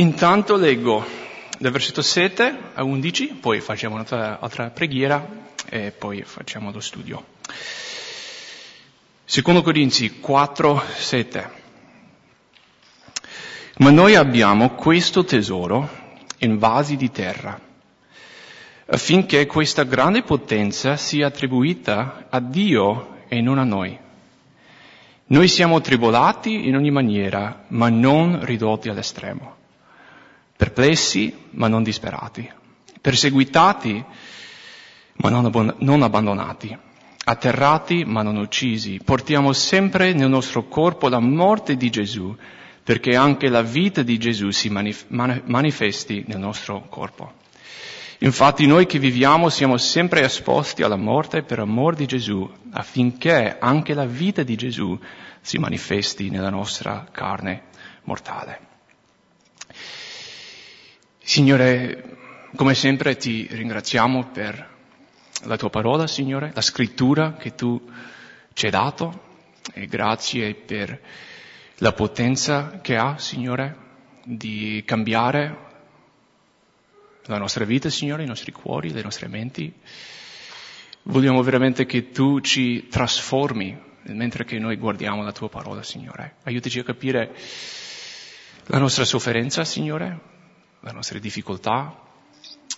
Intanto leggo dal versetto 7 a 11, poi facciamo un'altra altra preghiera e poi facciamo lo studio. Secondo Corinzi 4, 7. Ma noi abbiamo questo tesoro in vasi di terra, affinché questa grande potenza sia attribuita a Dio e non a noi. Noi siamo tribolati in ogni maniera, ma non ridotti all'estremo perplessi ma non disperati, perseguitati ma non, abbandonati, atterrati ma non uccisi. Portiamo sempre nel nostro corpo la morte di Gesù, perché anche la vita di Gesù si manif- manifesti nel nostro corpo. Infatti noi che viviamo siamo sempre esposti alla morte per amor di Gesù, affinché anche la vita di Gesù si manifesti nella nostra carne mortale. Signore, come sempre ti ringraziamo per la tua parola, Signore, la scrittura che tu ci hai dato e grazie per la potenza che ha, Signore, di cambiare la nostra vita, Signore, i nostri cuori, le nostre menti. Vogliamo veramente che tu ci trasformi mentre che noi guardiamo la tua parola, Signore. Aiutaci a capire la nostra sofferenza, Signore, le nostre difficoltà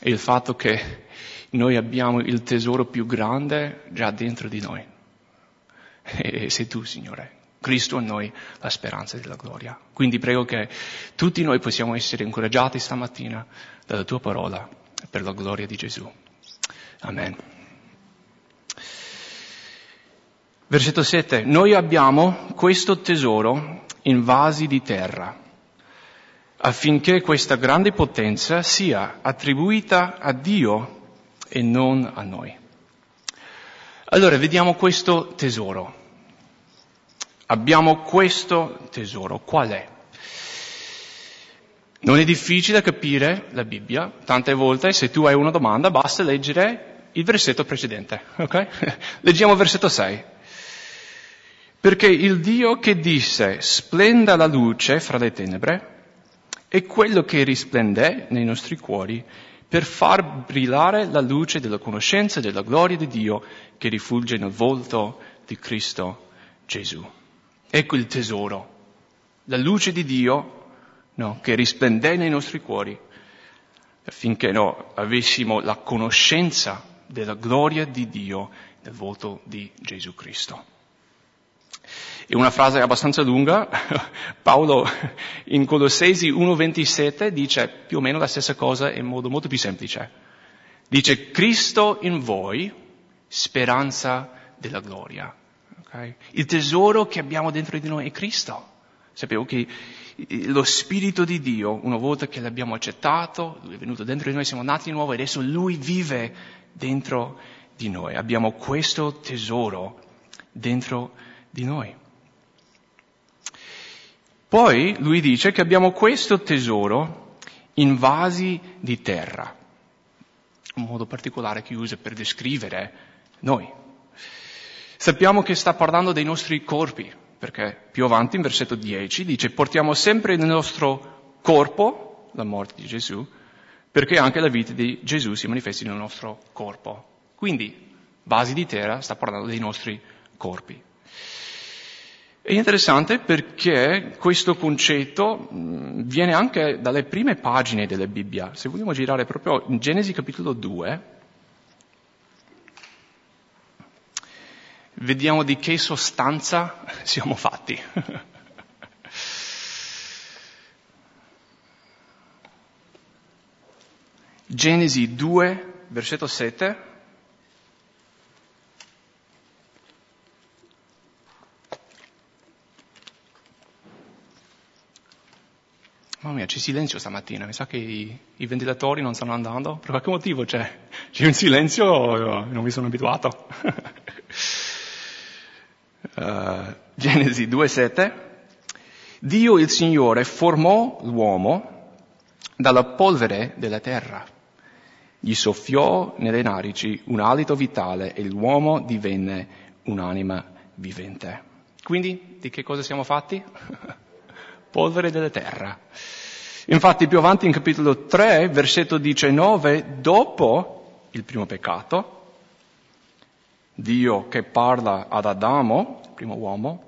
e il fatto che noi abbiamo il tesoro più grande già dentro di noi. E sei tu, Signore. Cristo a noi la speranza della gloria. Quindi prego che tutti noi possiamo essere incoraggiati stamattina dalla tua parola per la gloria di Gesù. Amen. Versetto 7. Noi abbiamo questo tesoro in vasi di terra affinché questa grande potenza sia attribuita a Dio e non a noi. Allora vediamo questo tesoro. Abbiamo questo tesoro. Qual è? Non è difficile capire la Bibbia. Tante volte se tu hai una domanda basta leggere il versetto precedente. Ok? Leggiamo il versetto 6. Perché il Dio che disse splenda la luce fra le tenebre è quello che risplende nei nostri cuori per far brillare la luce della conoscenza della gloria di Dio che rifugge nel volto di Cristo Gesù. Ecco il tesoro, la luce di Dio no, che risplende nei nostri cuori affinché no, avessimo la conoscenza della gloria di Dio nel volto di Gesù Cristo. È una frase abbastanza lunga. Paolo in Colossesi 1.27 dice più o meno la stessa cosa in modo molto più semplice. Dice Cristo in voi, speranza della gloria. Okay? Il tesoro che abbiamo dentro di noi è Cristo. Sappiamo che lo Spirito di Dio, una volta che l'abbiamo accettato, Lui è venuto dentro di noi, siamo nati di nuovo e adesso Lui vive dentro di noi. Abbiamo questo tesoro dentro di noi. Poi lui dice che abbiamo questo tesoro in vasi di terra, un modo particolare che usa per descrivere noi. Sappiamo che sta parlando dei nostri corpi, perché più avanti in versetto 10 dice portiamo sempre nel nostro corpo la morte di Gesù, perché anche la vita di Gesù si manifesti nel nostro corpo. Quindi, vasi di terra sta parlando dei nostri corpi. È interessante perché questo concetto viene anche dalle prime pagine della Bibbia. Se vogliamo girare proprio in Genesi capitolo 2, vediamo di che sostanza siamo fatti. Genesi 2, versetto 7. Mamma mia, c'è silenzio stamattina, mi sa che i, i, ventilatori non stanno andando, per qualche motivo c'è, c'è un silenzio, non mi sono abituato. uh, Genesi 2,7 Dio il Signore formò l'uomo dalla polvere della terra, gli soffiò nelle narici un alito vitale e l'uomo divenne un'anima vivente. Quindi di che cosa siamo fatti? polvere della terra. Infatti più avanti in capitolo 3, versetto 19, dopo il primo peccato, Dio che parla ad Adamo, primo uomo,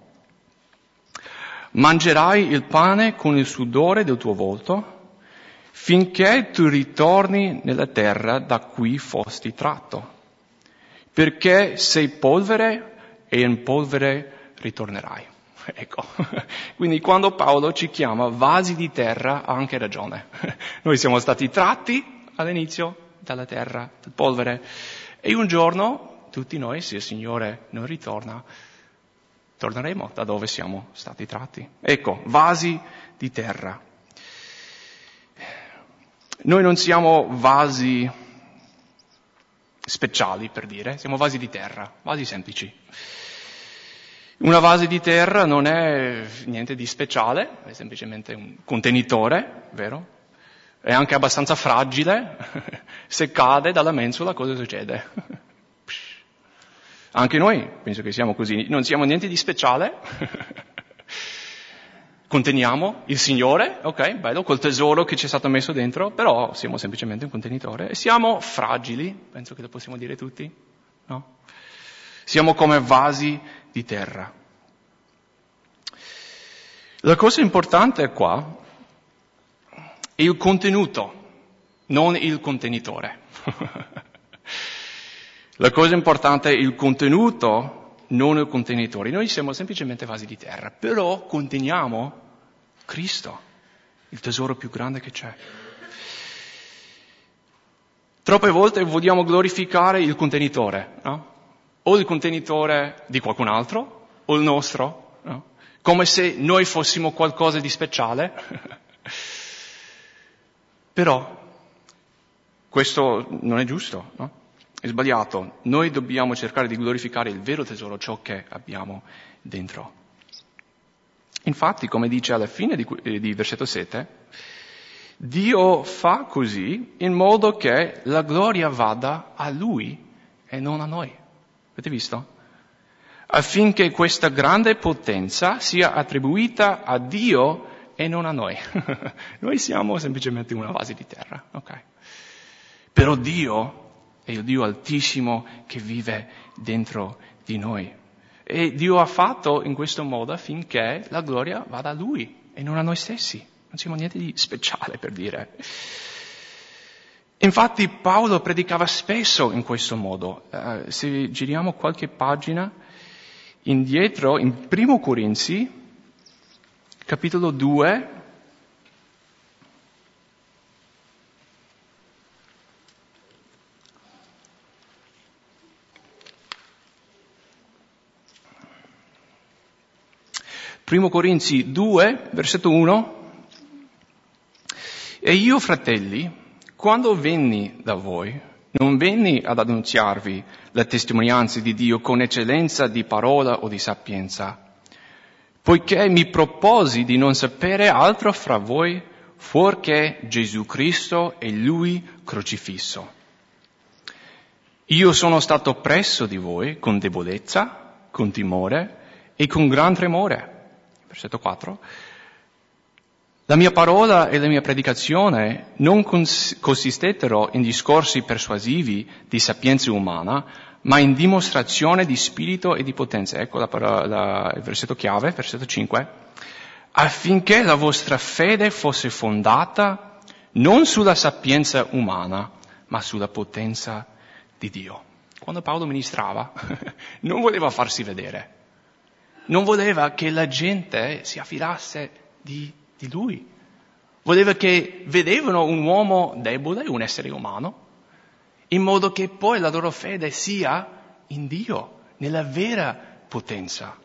mangerai il pane con il sudore del tuo volto finché tu ritorni nella terra da cui fosti tratto, perché sei polvere e in polvere ritornerai. Ecco, quindi quando Paolo ci chiama vasi di terra ha anche ragione. Noi siamo stati tratti all'inizio dalla terra, dal polvere, e un giorno tutti noi, se il Signore non ritorna, torneremo da dove siamo stati tratti. Ecco, vasi di terra. Noi non siamo vasi speciali, per dire, siamo vasi di terra, vasi semplici. Una vase di terra non è niente di speciale, è semplicemente un contenitore, vero? È anche abbastanza fragile, se cade dalla mensola cosa succede? Anche noi penso che siamo così, non siamo niente di speciale, conteniamo il Signore, ok, bello, col tesoro che ci è stato messo dentro, però siamo semplicemente un contenitore e siamo fragili, penso che lo possiamo dire tutti, no? Siamo come vasi di terra. La cosa importante qua è il contenuto, non il contenitore. La cosa importante è il contenuto, non il contenitore. Noi siamo semplicemente vasi di terra, però conteniamo Cristo, il tesoro più grande che c'è. Troppe volte vogliamo glorificare il contenitore, no? O il contenitore di qualcun altro, o il nostro, no? come se noi fossimo qualcosa di speciale. Però questo non è giusto, no? è sbagliato. Noi dobbiamo cercare di glorificare il vero tesoro, ciò che abbiamo dentro. Infatti, come dice alla fine di, di versetto 7, Dio fa così in modo che la gloria vada a Lui e non a noi. Avete visto? Affinché questa grande potenza sia attribuita a Dio e non a noi. noi siamo semplicemente una base di terra, ok? Però Dio è il Dio altissimo che vive dentro di noi. E Dio ha fatto in questo modo affinché la gloria vada a Lui e non a noi stessi. Non siamo niente di speciale per dire. Infatti Paolo predicava spesso in questo modo. Uh, se giriamo qualche pagina indietro, in Primo Corinzi, capitolo 2, Primo Corinzi 2, versetto 1. E io, fratelli, quando venni da voi, non venni ad annunziarvi la testimonianza di Dio con eccellenza di parola o di sapienza, poiché mi proposi di non sapere altro fra voi fuorché Gesù Cristo e Lui crocifisso. Io sono stato presso di voi con debolezza, con timore e con gran tremore versetto 4, la mia parola e la mia predicazione non cons- consistettero in discorsi persuasivi di sapienza umana, ma in dimostrazione di spirito e di potenza. Ecco la parola, la, il versetto chiave, versetto 5. Affinché la vostra fede fosse fondata non sulla sapienza umana, ma sulla potenza di Dio. Quando Paolo ministrava, non voleva farsi vedere, non voleva che la gente si affidasse di, di lui. Voleva che vedevano un uomo debole, un essere umano, in modo che poi la loro fede sia in Dio, nella vera potenza.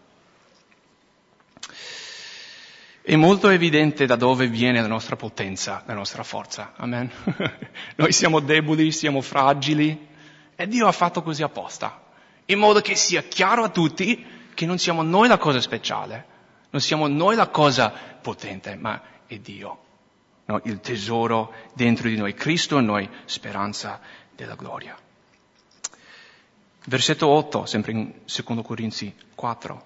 È molto evidente da dove viene la nostra potenza, la nostra forza. Amen. Noi siamo deboli, siamo fragili e Dio ha fatto così apposta, in modo che sia chiaro a tutti che non siamo noi la cosa speciale, non siamo noi la cosa potente, ma è Dio, no? il tesoro dentro di noi, Cristo in noi, speranza della gloria. Versetto 8, sempre in 2 Corinzi 4.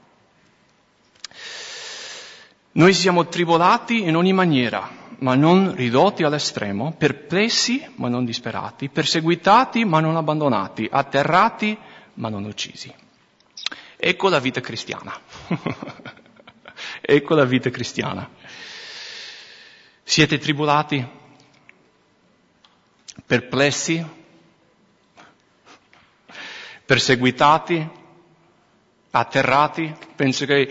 Noi siamo tribolati in ogni maniera, ma non ridotti all'estremo, perplessi ma non disperati, perseguitati ma non abbandonati, atterrati ma non uccisi. Ecco la vita cristiana. ecco la vita cristiana. Siete tribulati? Perplessi? Perseguitati? Atterrati? Penso che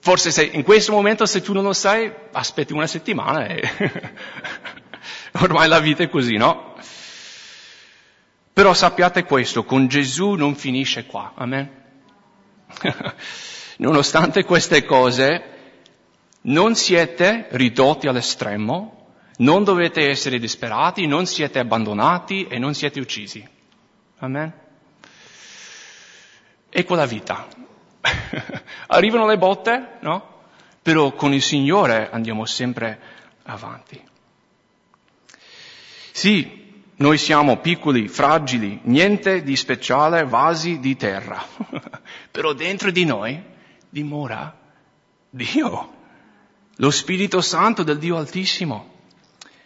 forse se, in questo momento se tu non lo sai, aspetti una settimana e ormai la vita è così, no? Però sappiate questo, con Gesù non finisce qua, amen? Nonostante queste cose, non siete ridotti all'estremo, non dovete essere disperati, non siete abbandonati e non siete uccisi. Amen? Ecco la vita. Arrivano le botte, no? Però con il Signore andiamo sempre avanti. Sì, noi siamo piccoli, fragili, niente di speciale, vasi di terra. Però dentro di noi dimora Dio, lo Spirito Santo del Dio Altissimo.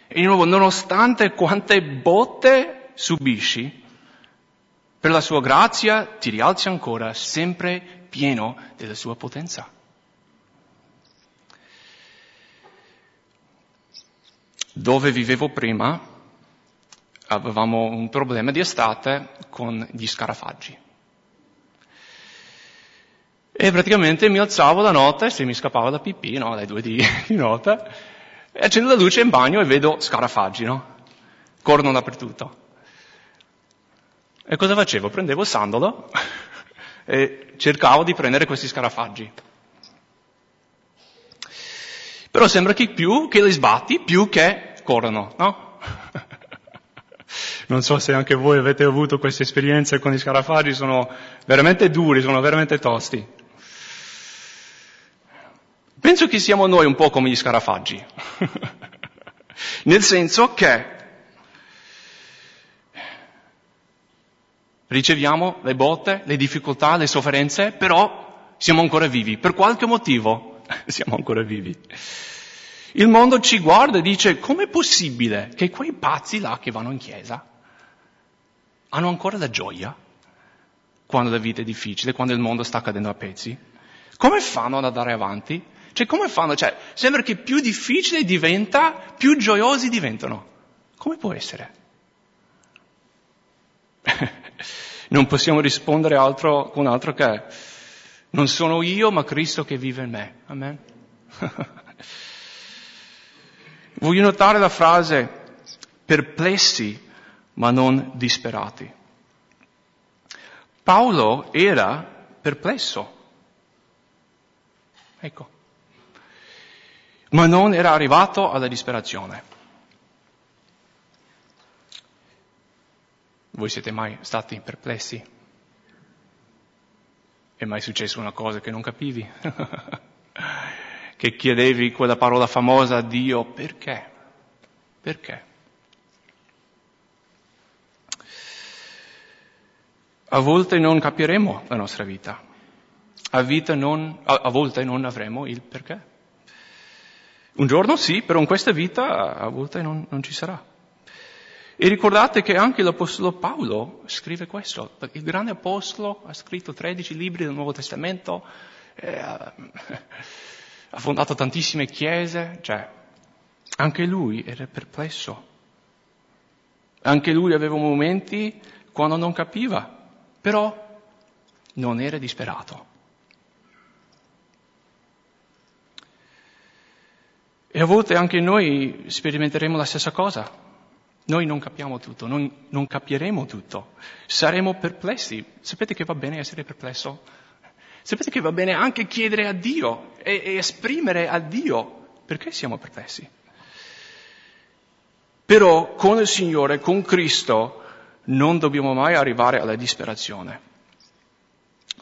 E di nuovo, nonostante quante botte subisci, per la sua grazia ti rialzi ancora, sempre pieno della sua potenza. Dove vivevo prima, avevamo un problema di estate con gli scarafaggi. E praticamente mi alzavo la notte, se mi scappava da pipì, no, alle due di, di notte, e accendo la luce in bagno e vedo scarafaggi, no? Corrono dappertutto. E cosa facevo? Prendevo il sandalo e cercavo di prendere questi scarafaggi. Però sembra che più che li sbatti, più che corrono, no? Non so se anche voi avete avuto queste esperienze con gli scarafaggi, sono veramente duri, sono veramente tosti. Penso che siamo noi un po' come gli scarafaggi, nel senso che riceviamo le botte, le difficoltà, le sofferenze, però siamo ancora vivi. Per qualche motivo siamo ancora vivi. Il mondo ci guarda e dice, com'è possibile che quei pazzi là che vanno in chiesa hanno ancora la gioia quando la vita è difficile, quando il mondo sta cadendo a pezzi? Come fanno ad andare avanti? Cioè, come fanno? Cioè, sembra che più difficile diventa, più gioiosi diventano. Come può essere? non possiamo rispondere altro, con altro che non sono io, ma Cristo che vive in me. Amen. Voglio notare la frase perplessi ma non disperati. Paolo era perplesso. Ecco. Ma non era arrivato alla disperazione. Voi siete mai stati perplessi? È mai successo una cosa che non capivi? che chiedevi quella parola famosa a Dio, perché? Perché? A volte non capiremo la nostra vita, a, vita non, a, a volte non avremo il perché. Un giorno sì, però in questa vita a volte non, non ci sarà. E ricordate che anche l'Apostolo Paolo scrive questo, il grande Apostolo ha scritto 13 libri del Nuovo Testamento, eh, ha fondato tantissime chiese, cioè anche lui era perplesso. Anche lui aveva momenti quando non capiva, però non era disperato. E a volte anche noi sperimenteremo la stessa cosa. Noi non capiamo tutto, non, non capiremo tutto, saremo perplessi. Sapete che va bene essere perplesso? Sapete che va bene anche chiedere a Dio e, e esprimere a Dio perché siamo perplessi. Però con il Signore, con Cristo, non dobbiamo mai arrivare alla disperazione.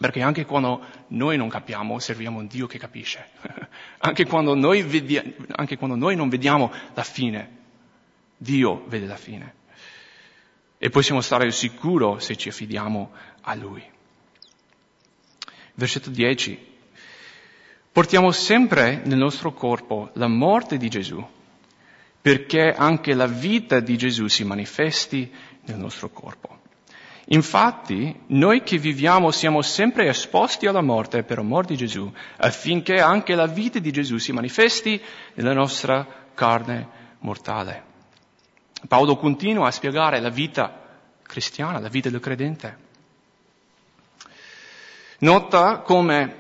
Perché anche quando noi non capiamo, serviamo un Dio che capisce. anche, quando vediamo, anche quando noi non vediamo la fine, Dio vede la fine. E possiamo stare sicuri se ci affidiamo a Lui. Versetto 10. Portiamo sempre nel nostro corpo la morte di Gesù perché anche la vita di Gesù si manifesti nel nostro corpo. Infatti, noi che viviamo siamo sempre esposti alla morte per amor di Gesù, affinché anche la vita di Gesù si manifesti nella nostra carne mortale. Paolo continua a spiegare la vita cristiana, la vita del credente. Nota come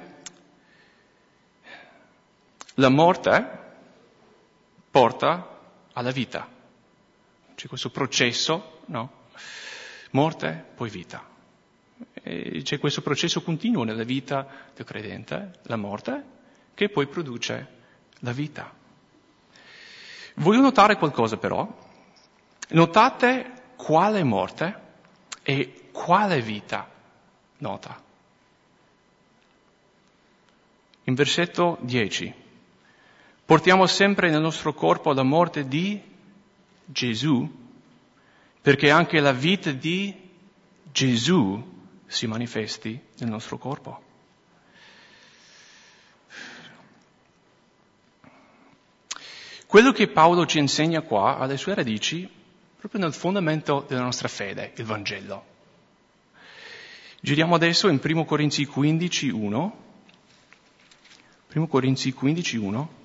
la morte porta alla vita. C'è questo processo, no? Morte, poi vita. E c'è questo processo continuo nella vita del credente, la morte, che poi produce la vita. Voglio notare qualcosa però. Notate quale morte e quale vita nota. In versetto 10, portiamo sempre nel nostro corpo la morte di Gesù, perché anche la vita di Gesù si manifesti nel nostro corpo. Quello che Paolo ci insegna qua ha le sue radici proprio nel fondamento della nostra fede, il Vangelo. Giriamo adesso in 1 Corinzi 15, 1. 1 Corinzi 15, 1.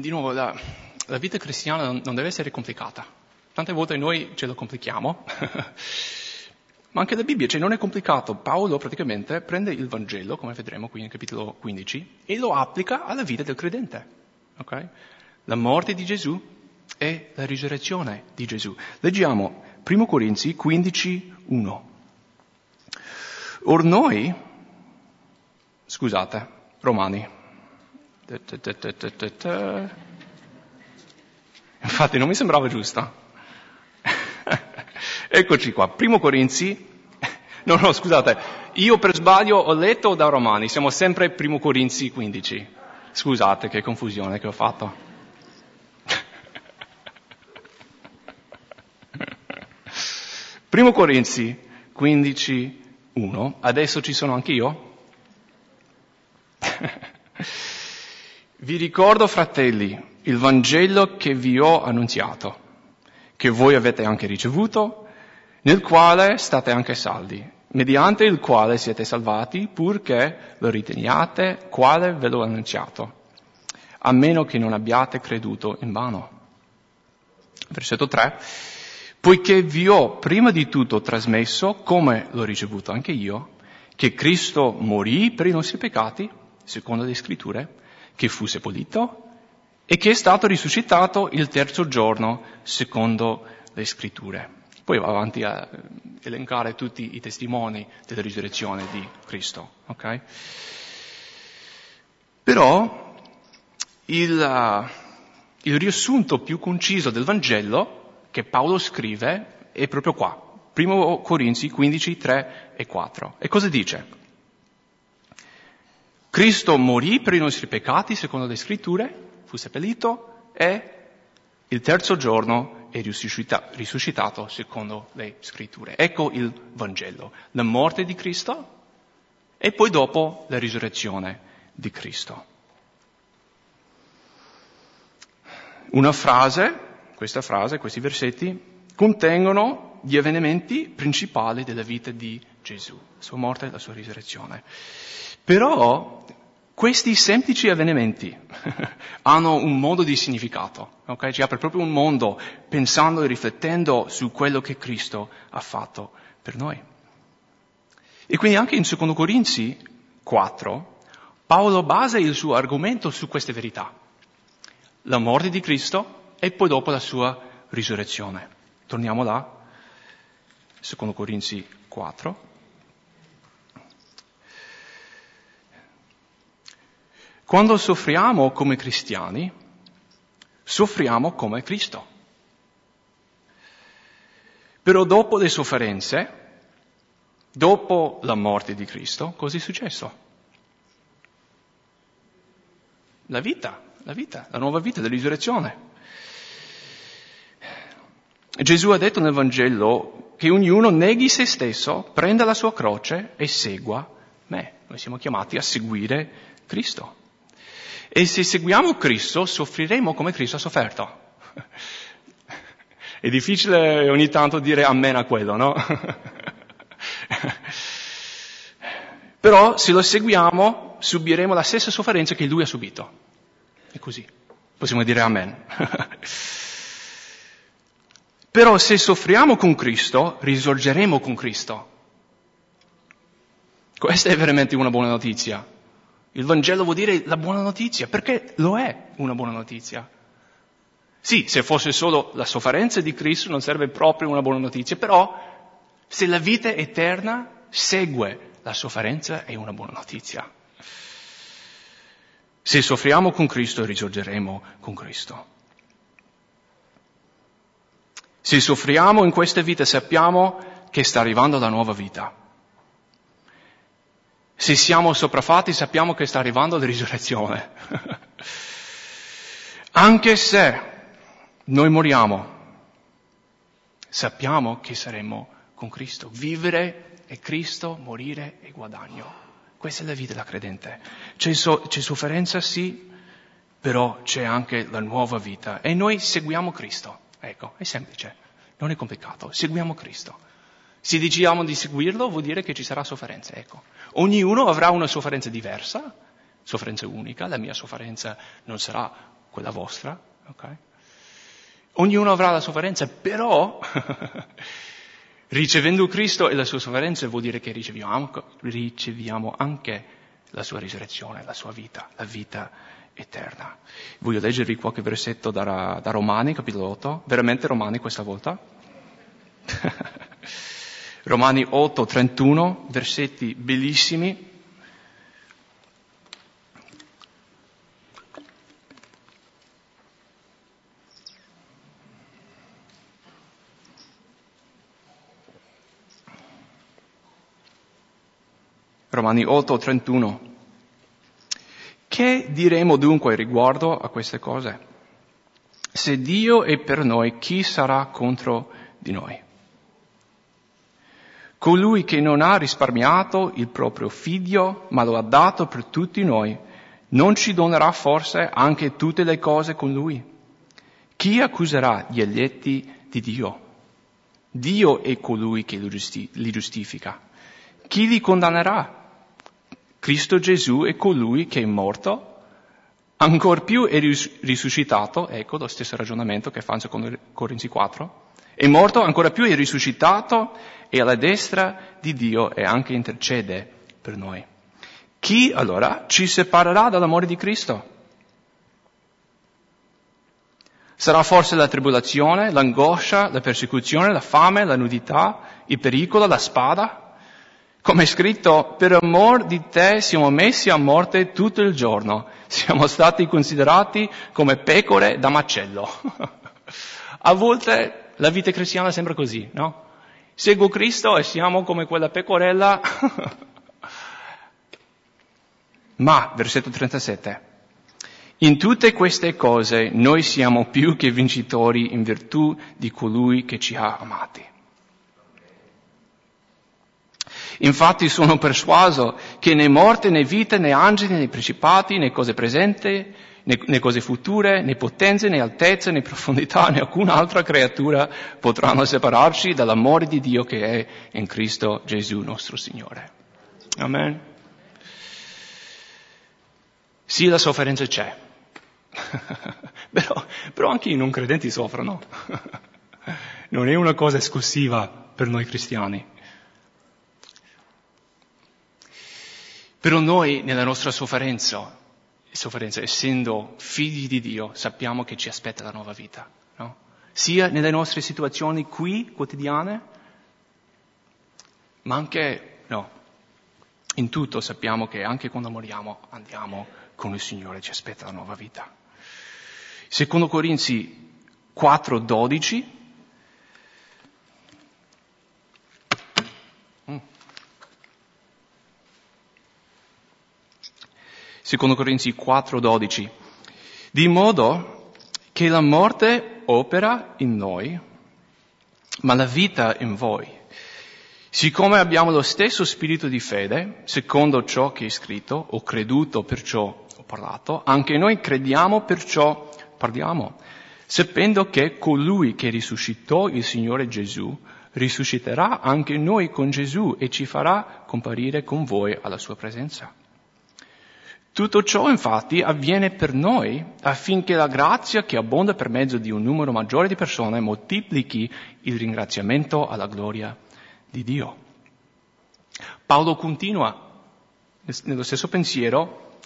Di nuovo, la, la vita cristiana non, non deve essere complicata. Tante volte noi ce lo complichiamo, ma anche la Bibbia, cioè non è complicato. Paolo praticamente prende il Vangelo, come vedremo qui nel capitolo 15, e lo applica alla vita del credente. Okay? La morte di Gesù è la risurrezione di Gesù. Leggiamo 1 Corinzi 15, 1. Or noi, scusate, Romani. Infatti non mi sembrava giusto. Eccoci qua, 1 Corinzi, no no scusate, io per sbaglio ho letto da Romani, siamo sempre 1 Corinzi 15. Scusate che confusione che ho fatto. Primo Corinzi 15, 1. Adesso ci sono anch'io? Vi ricordo, fratelli, il Vangelo che vi ho annunziato, che voi avete anche ricevuto, nel quale state anche saldi, mediante il quale siete salvati, purché lo riteniate quale ve l'ho annunziato, a meno che non abbiate creduto in vano. Versetto 3 poiché vi ho prima di tutto trasmesso, come l'ho ricevuto anche io, che Cristo morì per i nostri peccati, secondo le scritture, che fu seppellito e che è stato risuscitato il terzo giorno, secondo le scritture. Poi va avanti a elencare tutti i testimoni della risurrezione di Cristo. Okay? Però il, il riassunto più conciso del Vangelo che Paolo scrive è proprio qua, 1 Corinzi 15, 3 e 4. E cosa dice? Cristo morì per i nostri peccati, secondo le scritture, fu seppellito e il terzo giorno è risuscitato secondo le scritture. Ecco il Vangelo, la morte di Cristo e poi dopo la risurrezione di Cristo. Una frase questa frase, questi versetti, contengono gli avvenimenti principali della vita di Gesù, la sua morte e la sua risurrezione. Però questi semplici avvenimenti hanno un modo di significato, ok? Ci apre proprio un mondo pensando e riflettendo su quello che Cristo ha fatto per noi. E quindi anche in 2 Corinzi 4 Paolo basa il suo argomento su queste verità. La morte di Cristo, e poi dopo la sua risurrezione. Torniamo là, secondo Corinzi 4. Quando soffriamo come cristiani, soffriamo come Cristo. Però dopo le sofferenze, dopo la morte di Cristo, cosa è successo? La vita, la vita, la nuova vita la risurrezione. Gesù ha detto nel Vangelo, che ognuno neghi se stesso, prenda la sua croce e segua me. Noi siamo chiamati a seguire Cristo. E se seguiamo Cristo, soffriremo come Cristo ha sofferto. È difficile ogni tanto dire amen a quello, no? Però se lo seguiamo subiremo la stessa sofferenza che lui ha subito. È così. Possiamo dire amen. Però se soffriamo con Cristo, risorgeremo con Cristo. Questa è veramente una buona notizia. Il Vangelo vuol dire la buona notizia, perché lo è una buona notizia. Sì, se fosse solo la sofferenza di Cristo non sarebbe proprio una buona notizia, però se la vita eterna segue la sofferenza è una buona notizia. Se soffriamo con Cristo risorgeremo con Cristo. Se soffriamo in questa vita sappiamo che sta arrivando la nuova vita. Se siamo sopraffatti sappiamo che sta arrivando la risurrezione. Anche se noi moriamo, sappiamo che saremo con Cristo. Vivere è Cristo, morire è guadagno. Questa è la vita da credente. C'è, so, c'è sofferenza, sì, però c'è anche la nuova vita. E noi seguiamo Cristo. Ecco, è semplice, non è complicato. Seguiamo Cristo. Se decidiamo di seguirlo vuol dire che ci sarà sofferenza, ecco. Ognuno avrà una sofferenza diversa, sofferenza unica, la mia sofferenza non sarà quella vostra, ok? Ognuno avrà la sofferenza, però ricevendo Cristo e la sua sofferenza vuol dire che riceviamo, riceviamo anche la sua risurrezione, la sua vita, la vita eterna. Voglio leggervi qualche versetto da, da Romani, capitolo 8, veramente Romani questa volta. Romani 8, 31, versetti bellissimi. Romani 8, 31. Che diremo dunque riguardo a queste cose? Se Dio è per noi, chi sarà contro di noi? Colui che non ha risparmiato il proprio figlio, ma lo ha dato per tutti noi, non ci donerà forse anche tutte le cose con lui? Chi accuserà gli eletti di Dio? Dio è colui che li giustifica. Chi li condannerà? Cristo Gesù è colui che è morto, ancor più è risuscitato, ecco lo stesso ragionamento che fa in 2 Corinzi 4, è morto, ancora più è risuscitato e alla destra di Dio e anche intercede per noi. Chi allora ci separerà dall'amore di Cristo? Sarà forse la tribolazione, l'angoscia, la persecuzione, la fame, la nudità, il pericolo, la spada? Come è scritto, per amor di te siamo messi a morte tutto il giorno, siamo stati considerati come pecore da macello. a volte la vita cristiana sembra così, no? Seguo Cristo e siamo come quella pecorella. Ma, versetto 37, in tutte queste cose noi siamo più che vincitori in virtù di colui che ci ha amati. Infatti sono persuaso che né morte né vita né angeli né principati né cose presenti né, né cose future, né potenze, né altezza, né profondità, né alcun'altra creatura potranno separarci dall'amore di Dio che è in Cristo Gesù nostro Signore. Amen. Sì, la sofferenza c'è, però, però anche i non credenti soffrono. non è una cosa esclusiva per noi cristiani. Però noi nella nostra sofferenza sofferenza, essendo figli di Dio, sappiamo che ci aspetta la nuova vita, no? sia nelle nostre situazioni qui quotidiane, ma anche, no, in tutto sappiamo che anche quando moriamo andiamo con il Signore, ci aspetta la nuova vita. Secondo Corinzi 4, secondo Corinzi 4:12, di modo che la morte opera in noi ma la vita in voi. Siccome abbiamo lo stesso spirito di fede, secondo ciò che è scritto, ho creduto, perciò ho parlato, anche noi crediamo, perciò parliamo, sapendo che colui che risuscitò il Signore Gesù risusciterà anche noi con Gesù e ci farà comparire con voi alla sua presenza. Tutto ciò infatti avviene per noi affinché la grazia che abbonda per mezzo di un numero maggiore di persone moltiplichi il ringraziamento alla gloria di Dio. Paolo continua nello stesso pensiero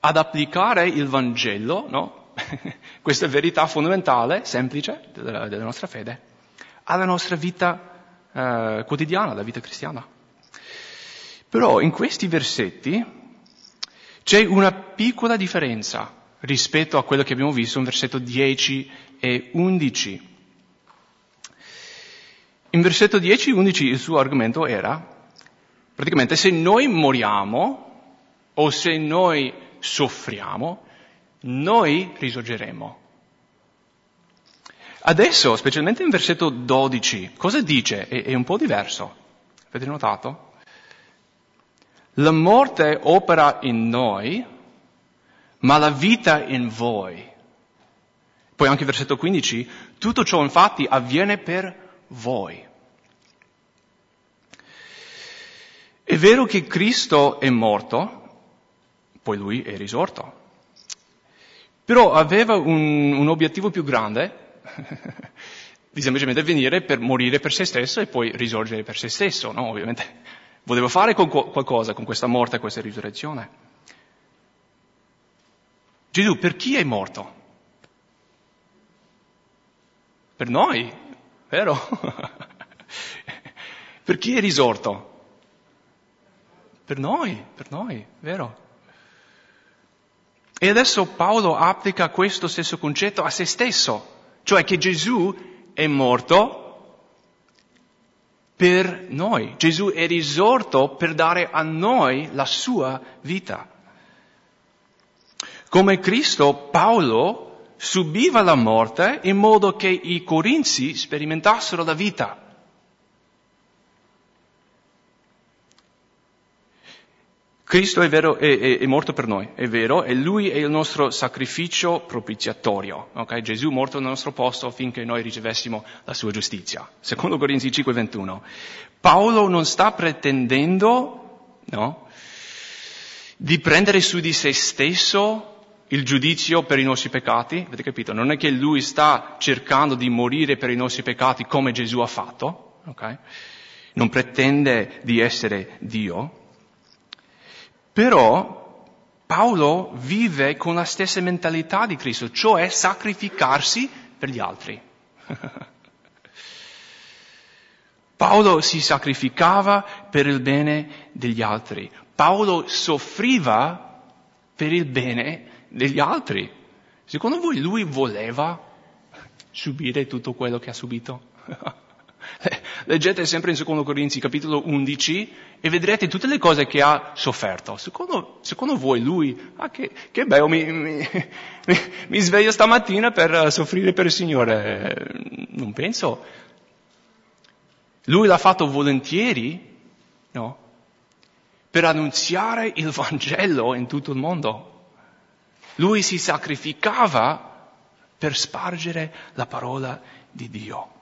ad applicare il Vangelo, no? questa verità fondamentale, semplice della, nostra fede, alla nostra vita eh, quotidiana, alla vita cristiana. Però in questi versetti c'è una piccola differenza rispetto a quello che abbiamo visto in versetto 10 e 11. In versetto 10 e 11 il suo argomento era, praticamente se noi moriamo o se noi soffriamo, noi risorgeremo. Adesso, specialmente in versetto 12, cosa dice? È, è un po' diverso. Avete notato? La morte opera in noi, ma la vita in voi. Poi anche versetto 15, tutto ciò infatti avviene per voi. È vero che Cristo è morto, poi lui è risorto, però aveva un, un obiettivo più grande di semplicemente venire per morire per se stesso e poi risorgere per se stesso, no? Ovviamente voleva fare qualcosa con questa morte e questa risurrezione. Gesù per chi è morto? Per noi, vero? per chi è risorto? Per noi, per noi, vero? E adesso Paolo applica questo stesso concetto a se stesso, cioè che Gesù è morto per noi. Gesù è risorto per dare a noi la sua vita. Come Cristo, Paolo subiva la morte in modo che i corinzi sperimentassero la vita. Cristo è, vero, è, è, è, morto per noi, è vero, e Lui è il nostro sacrificio propiziatorio. Okay? Gesù è morto nel nostro posto affinché noi ricevessimo la sua giustizia. Secondo Corinzi 5:21. Paolo non sta pretendendo no, di prendere su di se stesso il giudizio per i nostri peccati, avete capito? Non è che lui sta cercando di morire per i nostri peccati come Gesù ha fatto, ok? Non pretende di essere Dio. Però Paolo vive con la stessa mentalità di Cristo, cioè sacrificarsi per gli altri. Paolo si sacrificava per il bene degli altri. Paolo soffriva per il bene degli altri. Secondo voi lui voleva subire tutto quello che ha subito? Leggete sempre in Secondo Corinzi capitolo 11 e vedrete tutte le cose che ha sofferto. Secondo, secondo voi lui, ah che, che bello, mi, mi, mi, sveglio stamattina per soffrire per il Signore. Non penso. Lui l'ha fatto volentieri, no? Per annunziare il Vangelo in tutto il mondo. Lui si sacrificava per spargere la parola di Dio.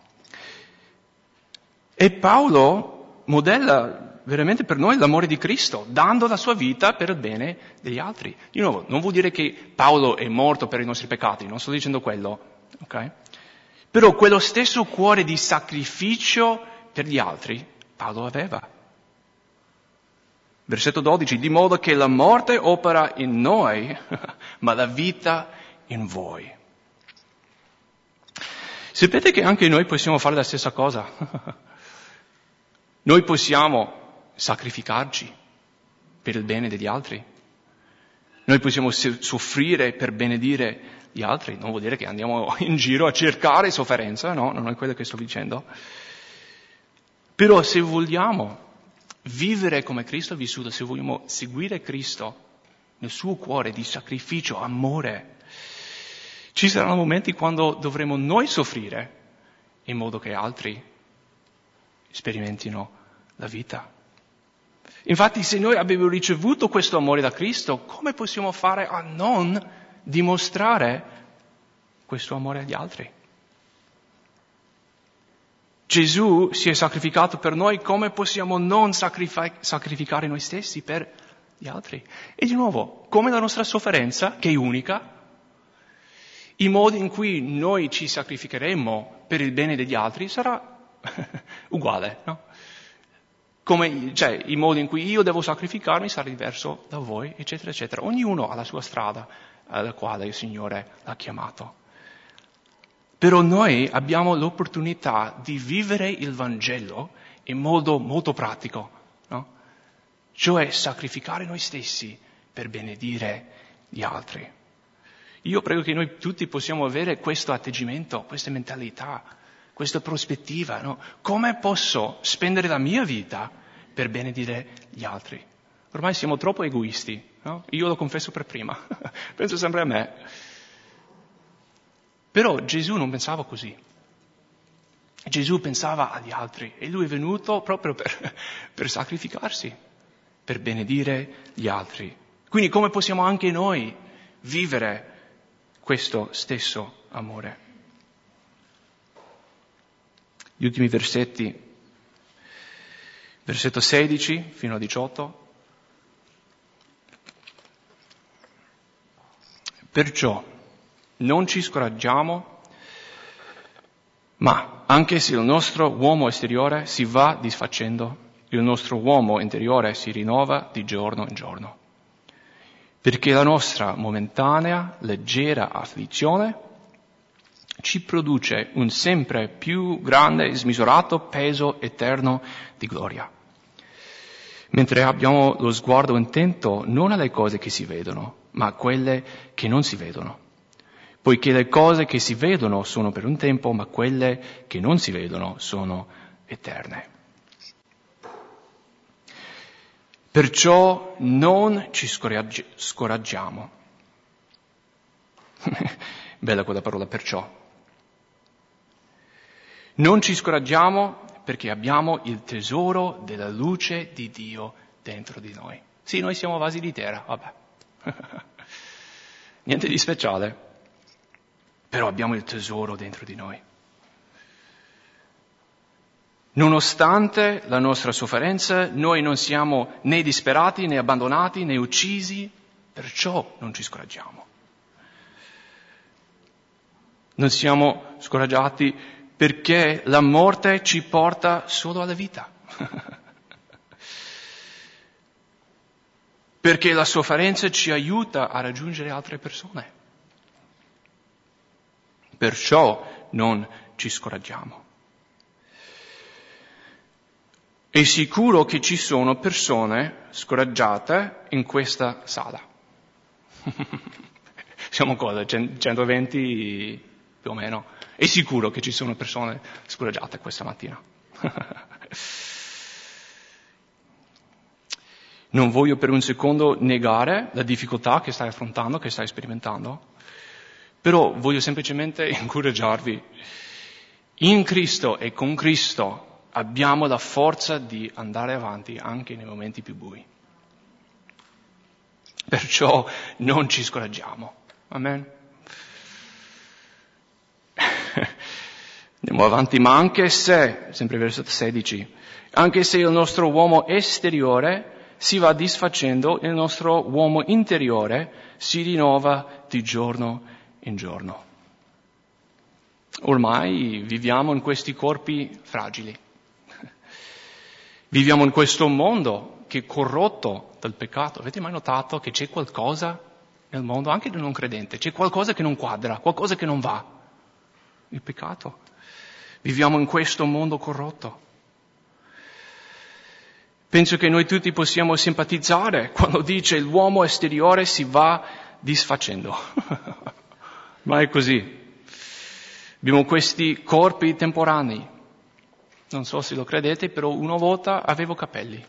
E Paolo modella veramente per noi l'amore di Cristo, dando la sua vita per il bene degli altri. Di nuovo, non vuol dire che Paolo è morto per i nostri peccati, non sto dicendo quello, ok? Però quello stesso cuore di sacrificio per gli altri Paolo aveva. Versetto 12, di modo che la morte opera in noi, ma la vita in voi. Sapete che anche noi possiamo fare la stessa cosa? Noi possiamo sacrificarci per il bene degli altri. Noi possiamo soffrire per benedire gli altri. Non vuol dire che andiamo in giro a cercare sofferenza, no, non è quello che sto dicendo. Però se vogliamo vivere come Cristo ha vissuto, se vogliamo seguire Cristo nel suo cuore di sacrificio, amore, ci saranno momenti quando dovremo noi soffrire in modo che altri sperimentino la vita. Infatti se noi abbiamo ricevuto questo amore da Cristo, come possiamo fare a non dimostrare questo amore agli altri? Gesù si è sacrificato per noi, come possiamo non sacrificare noi stessi per gli altri? E di nuovo, come la nostra sofferenza, che è unica, i modi in cui noi ci sacrificheremo per il bene degli altri sarà uguale, no? Come, cioè, i modi in cui io devo sacrificarmi sarà diverso da voi, eccetera, eccetera. Ognuno ha la sua strada alla quale il Signore l'ha chiamato. Però noi abbiamo l'opportunità di vivere il Vangelo in modo molto pratico, no? Cioè sacrificare noi stessi per benedire gli altri. Io prego che noi tutti possiamo avere questo atteggiamento, questa mentalità, questa prospettiva, no? Come posso spendere la mia vita per benedire gli altri? Ormai siamo troppo egoisti, no? Io lo confesso per prima, penso sempre a me. Però Gesù non pensava così. Gesù pensava agli altri e lui è venuto proprio per, per sacrificarsi, per benedire gli altri. Quindi come possiamo anche noi vivere questo stesso amore. Gli ultimi versetti, versetto 16 fino a 18. Perciò non ci scoraggiamo, ma anche se il nostro uomo esteriore si va disfacendo, il nostro uomo interiore si rinnova di giorno in giorno perché la nostra momentanea, leggera afflizione ci produce un sempre più grande e smisurato peso eterno di gloria. Mentre abbiamo lo sguardo intento non alle cose che si vedono, ma a quelle che non si vedono. Poiché le cose che si vedono sono per un tempo, ma quelle che non si vedono sono eterne. Perciò non ci scoraggiamo. Bella quella parola perciò. Non ci scoraggiamo perché abbiamo il tesoro della luce di Dio dentro di noi. Sì, noi siamo vasi di terra, vabbè. Niente di speciale, però abbiamo il tesoro dentro di noi. Nonostante la nostra sofferenza, noi non siamo né disperati, né abbandonati, né uccisi, perciò non ci scoraggiamo. Non siamo scoraggiati perché la morte ci porta solo alla vita. perché la sofferenza ci aiuta a raggiungere altre persone. Perciò non ci scoraggiamo. È sicuro che ci sono persone scoraggiate in questa sala. Siamo cosa? 120 più o meno. È sicuro che ci sono persone scoraggiate questa mattina. non voglio per un secondo negare la difficoltà che stai affrontando, che stai sperimentando, però voglio semplicemente incoraggiarvi. In Cristo e con Cristo abbiamo la forza di andare avanti anche nei momenti più bui. Perciò non ci scoraggiamo. Amen. Andiamo avanti, ma anche se, sempre versetto 16, anche se il nostro uomo esteriore si va disfacendo, il nostro uomo interiore si rinnova di giorno in giorno. Ormai viviamo in questi corpi fragili. Viviamo in questo mondo che è corrotto dal peccato. Avete mai notato che c'è qualcosa nel mondo, anche di non credente, c'è qualcosa che non quadra, qualcosa che non va? Il peccato. Viviamo in questo mondo corrotto. Penso che noi tutti possiamo simpatizzare quando dice l'uomo esteriore si va disfacendo. Ma è così. Abbiamo questi corpi temporanei, non so se lo credete, però una volta avevo capelli.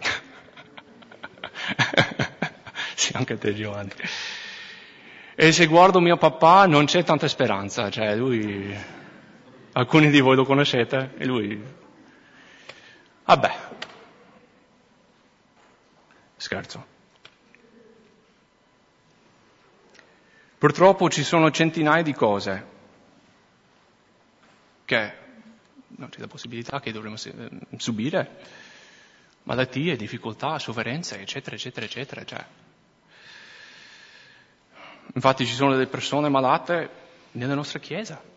sì, anche te Giovanni. E se guardo mio papà non c'è tanta speranza, cioè lui Alcuni di voi lo conoscete e lui... Vabbè. Scherzo. Purtroppo ci sono centinaia di cose che non c'è la possibilità che dovremmo subire, malattie, difficoltà, sofferenze, eccetera, eccetera, eccetera. Cioè. Infatti ci sono delle persone malate nella nostra Chiesa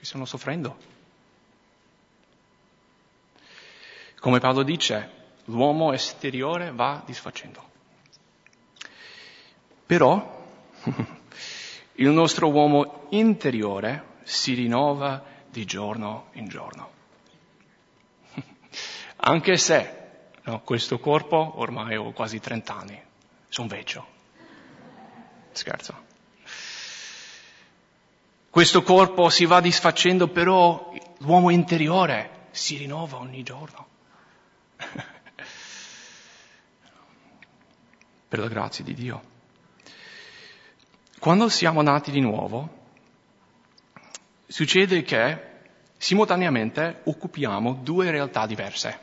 che stanno soffrendo. Come Paolo dice, l'uomo esteriore va disfacendo. Però il nostro uomo interiore si rinnova di giorno in giorno. Anche se no, questo corpo ormai ho quasi 30 anni, sono vecchio. Scherzo. Questo corpo si va disfacendo, però l'uomo interiore si rinnova ogni giorno. per la grazia di Dio. Quando siamo nati di nuovo, succede che simultaneamente occupiamo due realtà diverse.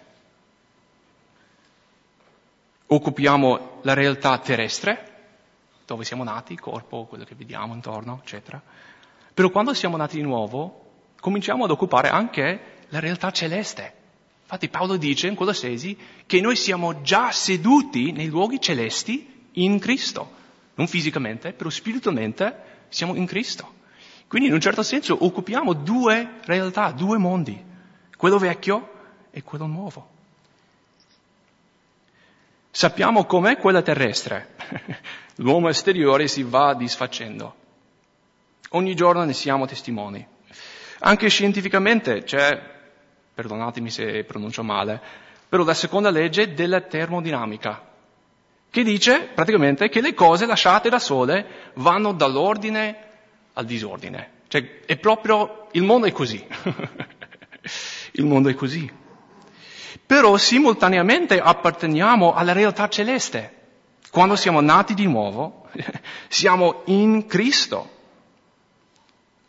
Occupiamo la realtà terrestre, dove siamo nati, corpo, quello che vediamo intorno, eccetera. Però quando siamo nati di nuovo, cominciamo ad occupare anche la realtà celeste. Infatti Paolo dice in Colossesi che noi siamo già seduti nei luoghi celesti in Cristo. Non fisicamente, però spiritualmente siamo in Cristo. Quindi in un certo senso occupiamo due realtà, due mondi, quello vecchio e quello nuovo. Sappiamo com'è quella terrestre. L'uomo esteriore si va disfacendo. Ogni giorno ne siamo testimoni. Anche scientificamente c'è, perdonatemi se pronuncio male, però la seconda legge della termodinamica, che dice praticamente che le cose lasciate da sole vanno dall'ordine al disordine. Cioè, è proprio, il mondo è così. il mondo è così. Però simultaneamente apparteniamo alla realtà celeste. Quando siamo nati di nuovo, siamo in Cristo.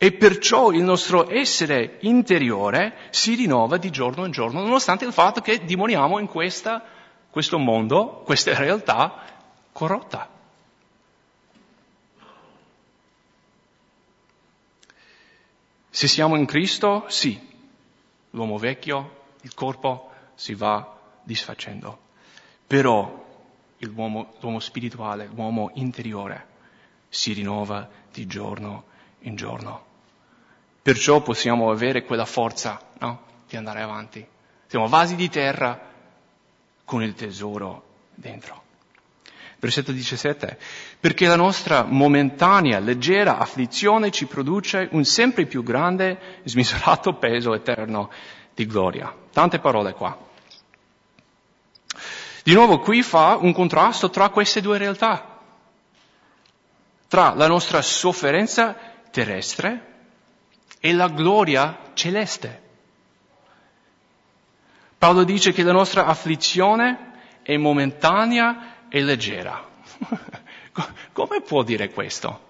E perciò il nostro essere interiore si rinnova di giorno in giorno, nonostante il fatto che dimoniamo in questa, questo mondo, questa realtà corrotta. Se siamo in Cristo, sì, l'uomo vecchio, il corpo si va disfacendo, però l'uomo, l'uomo spirituale, l'uomo interiore si rinnova di giorno in giorno. Perciò possiamo avere quella forza no? di andare avanti. Siamo vasi di terra con il tesoro dentro. Versetto 17. Perché la nostra momentanea, leggera afflizione ci produce un sempre più grande, smisurato peso eterno di gloria. Tante parole qua. Di nuovo qui fa un contrasto tra queste due realtà. Tra la nostra sofferenza terrestre e la gloria celeste. Paolo dice che la nostra afflizione è momentanea e leggera. come può dire questo?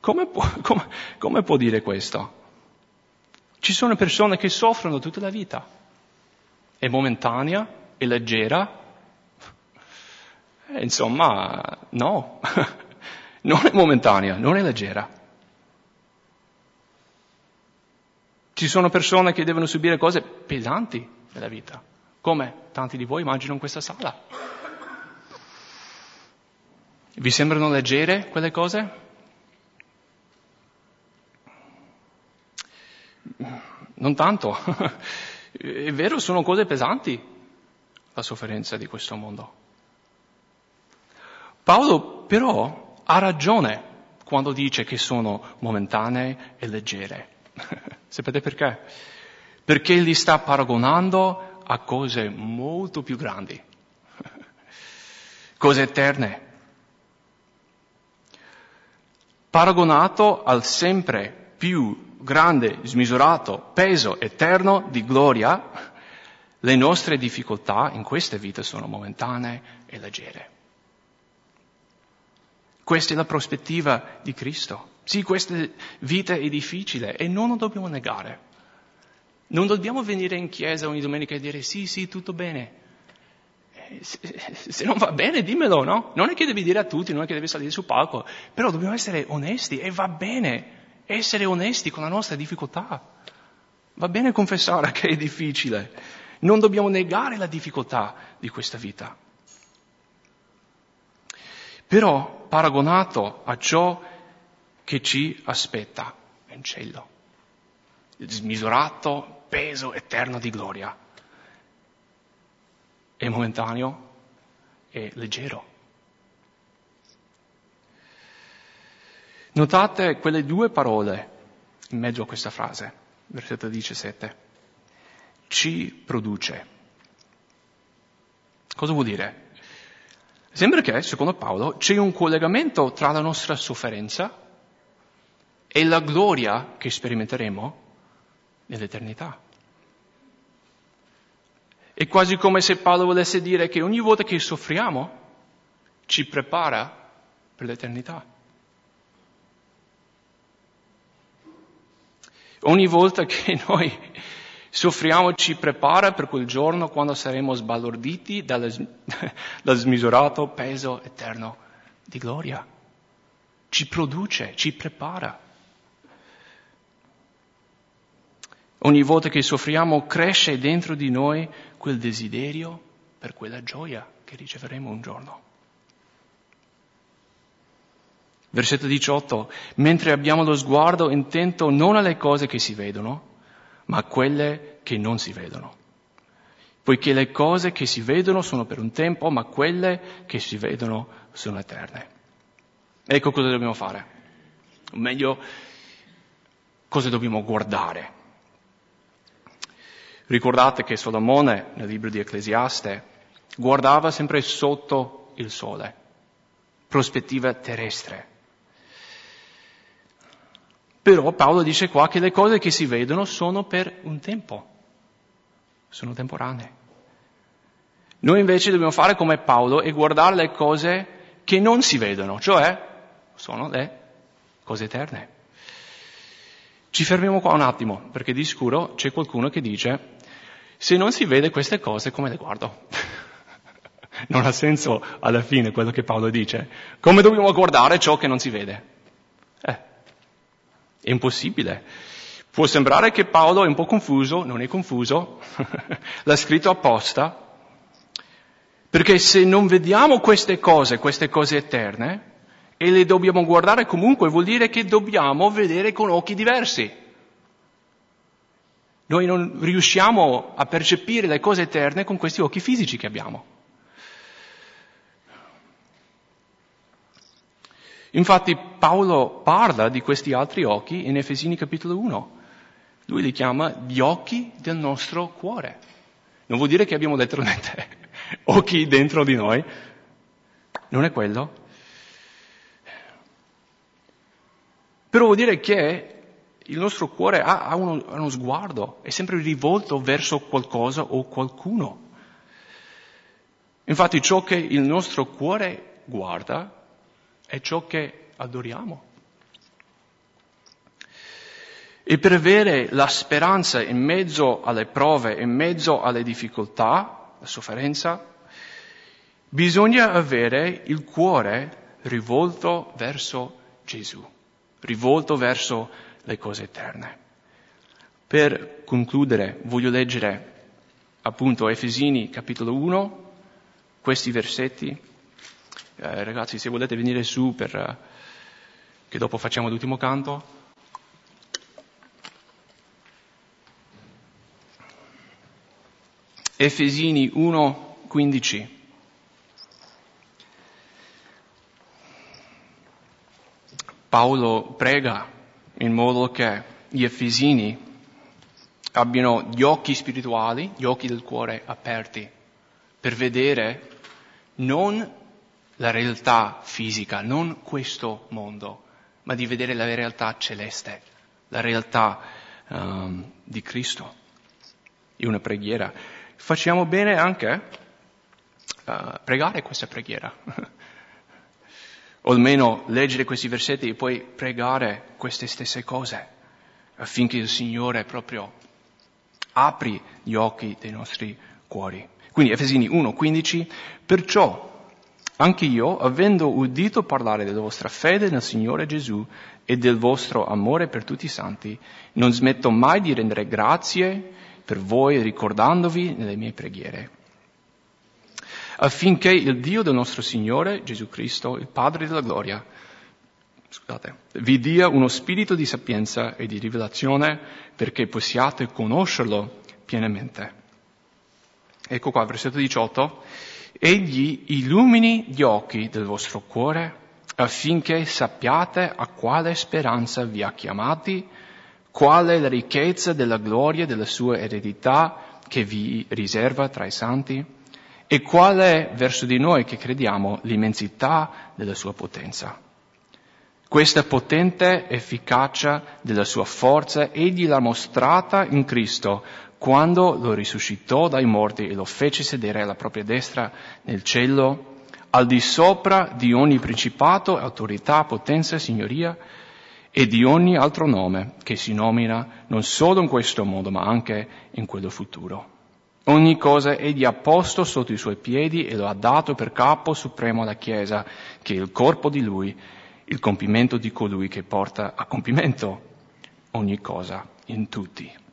Come può, come, come può dire questo? Ci sono persone che soffrono tutta la vita. È momentanea, è leggera. Eh, insomma, no, non è momentanea, non è leggera. Ci sono persone che devono subire cose pesanti nella vita come tanti di voi immagino in questa sala. Vi sembrano leggere quelle cose? Non tanto. È vero, sono cose pesanti, la sofferenza di questo mondo. Paolo però ha ragione quando dice che sono momentanee e leggere. Sapete perché? Perché li sta paragonando a cose molto più grandi, cose eterne. Paragonato al sempre più grande, smisurato peso eterno di gloria, le nostre difficoltà in questa vita sono momentanee e leggere. Questa è la prospettiva di Cristo. Sì, questa vita è difficile e non lo dobbiamo negare. Non dobbiamo venire in chiesa ogni domenica e dire sì, sì, tutto bene. Eh, se non va bene, dimmelo, no? Non è che devi dire a tutti, non è che devi salire sul palco, però dobbiamo essere onesti e va bene essere onesti con la nostra difficoltà. Va bene confessare che è difficile. Non dobbiamo negare la difficoltà di questa vita. Però paragonato a ciò che ci aspetta in cielo, il smisurato peso eterno di gloria, è momentaneo e leggero. Notate quelle due parole in mezzo a questa frase, versetto 17. Ci produce. Cosa vuol dire? Sembra che, secondo Paolo, c'è un collegamento tra la nostra sofferenza e la gloria che sperimenteremo nell'eternità. È quasi come se Paolo volesse dire che ogni volta che soffriamo ci prepara per l'eternità. Ogni volta che noi soffriamo ci prepara per quel giorno quando saremo sbalorditi dal, dal smisurato peso eterno di gloria. Ci produce, ci prepara. Ogni volta che soffriamo cresce dentro di noi quel desiderio per quella gioia che riceveremo un giorno. Versetto 18, mentre abbiamo lo sguardo intento non alle cose che si vedono, ma quelle che non si vedono. Poiché le cose che si vedono sono per un tempo, ma quelle che si vedono sono eterne. Ecco cosa dobbiamo fare. O meglio, cosa dobbiamo guardare. Ricordate che Solomone, nel libro di Ecclesiaste, guardava sempre sotto il sole, prospettiva terrestre. Però Paolo dice qua che le cose che si vedono sono per un tempo, sono temporanee. Noi invece dobbiamo fare come Paolo e guardare le cose che non si vedono, cioè sono le cose eterne. Ci fermiamo qua un attimo, perché di sicuro c'è qualcuno che dice, se non si vede queste cose, come le guardo? non ha senso alla fine quello che Paolo dice. Come dobbiamo guardare ciò che non si vede? È impossibile. Può sembrare che Paolo è un po' confuso, non è confuso, l'ha scritto apposta, perché se non vediamo queste cose, queste cose eterne, e le dobbiamo guardare comunque, vuol dire che dobbiamo vedere con occhi diversi. Noi non riusciamo a percepire le cose eterne con questi occhi fisici che abbiamo. Infatti Paolo parla di questi altri occhi in Efesini capitolo 1. Lui li chiama gli occhi del nostro cuore. Non vuol dire che abbiamo letteralmente occhi dentro di noi. Non è quello. Però vuol dire che il nostro cuore ha, uno, uno sguardo, è sempre rivolto verso qualcosa o qualcuno. Infatti ciò che il nostro cuore guarda è ciò che adoriamo. E per avere la speranza in mezzo alle prove, in mezzo alle difficoltà, la sofferenza, bisogna avere il cuore rivolto verso Gesù, rivolto verso le cose eterne. Per concludere voglio leggere appunto Efesini capitolo 1, questi versetti eh, ragazzi, se volete venire su per eh, che dopo facciamo l'ultimo canto. Efesini 1:15. Paolo prega in modo che gli Efesini abbiano gli occhi spirituali, gli occhi del cuore aperti per vedere non la realtà fisica, non questo mondo, ma di vedere la realtà celeste, la realtà um, di Cristo. È una preghiera. Facciamo bene anche uh, pregare questa preghiera. o almeno leggere questi versetti e poi pregare queste stesse cose, affinché il Signore proprio apri gli occhi dei nostri cuori. Quindi Efesini 1:15, perciò anche io, avendo udito parlare della vostra fede nel Signore Gesù e del vostro amore per tutti i santi, non smetto mai di rendere grazie per voi ricordandovi nelle mie preghiere, affinché il Dio del nostro Signore Gesù Cristo, il Padre della gloria, scusate, vi dia uno spirito di sapienza e di rivelazione perché possiate conoscerlo pienamente. Ecco qua, versetto 18 egli illumini gli occhi del vostro cuore affinché sappiate a quale speranza vi ha chiamati, qual è la ricchezza della gloria della sua eredità che vi riserva tra i santi e qual è verso di noi che crediamo l'immensità della sua potenza. Questa potente efficacia della sua forza egli l'ha mostrata in Cristo quando lo risuscitò dai morti e lo fece sedere alla propria destra nel cielo, al di sopra di ogni principato, autorità, potenza, signoria e di ogni altro nome che si nomina non solo in questo mondo ma anche in quello futuro. Ogni cosa egli ha posto sotto i suoi piedi e lo ha dato per capo supremo alla Chiesa, che è il corpo di lui, il compimento di colui che porta a compimento ogni cosa in tutti.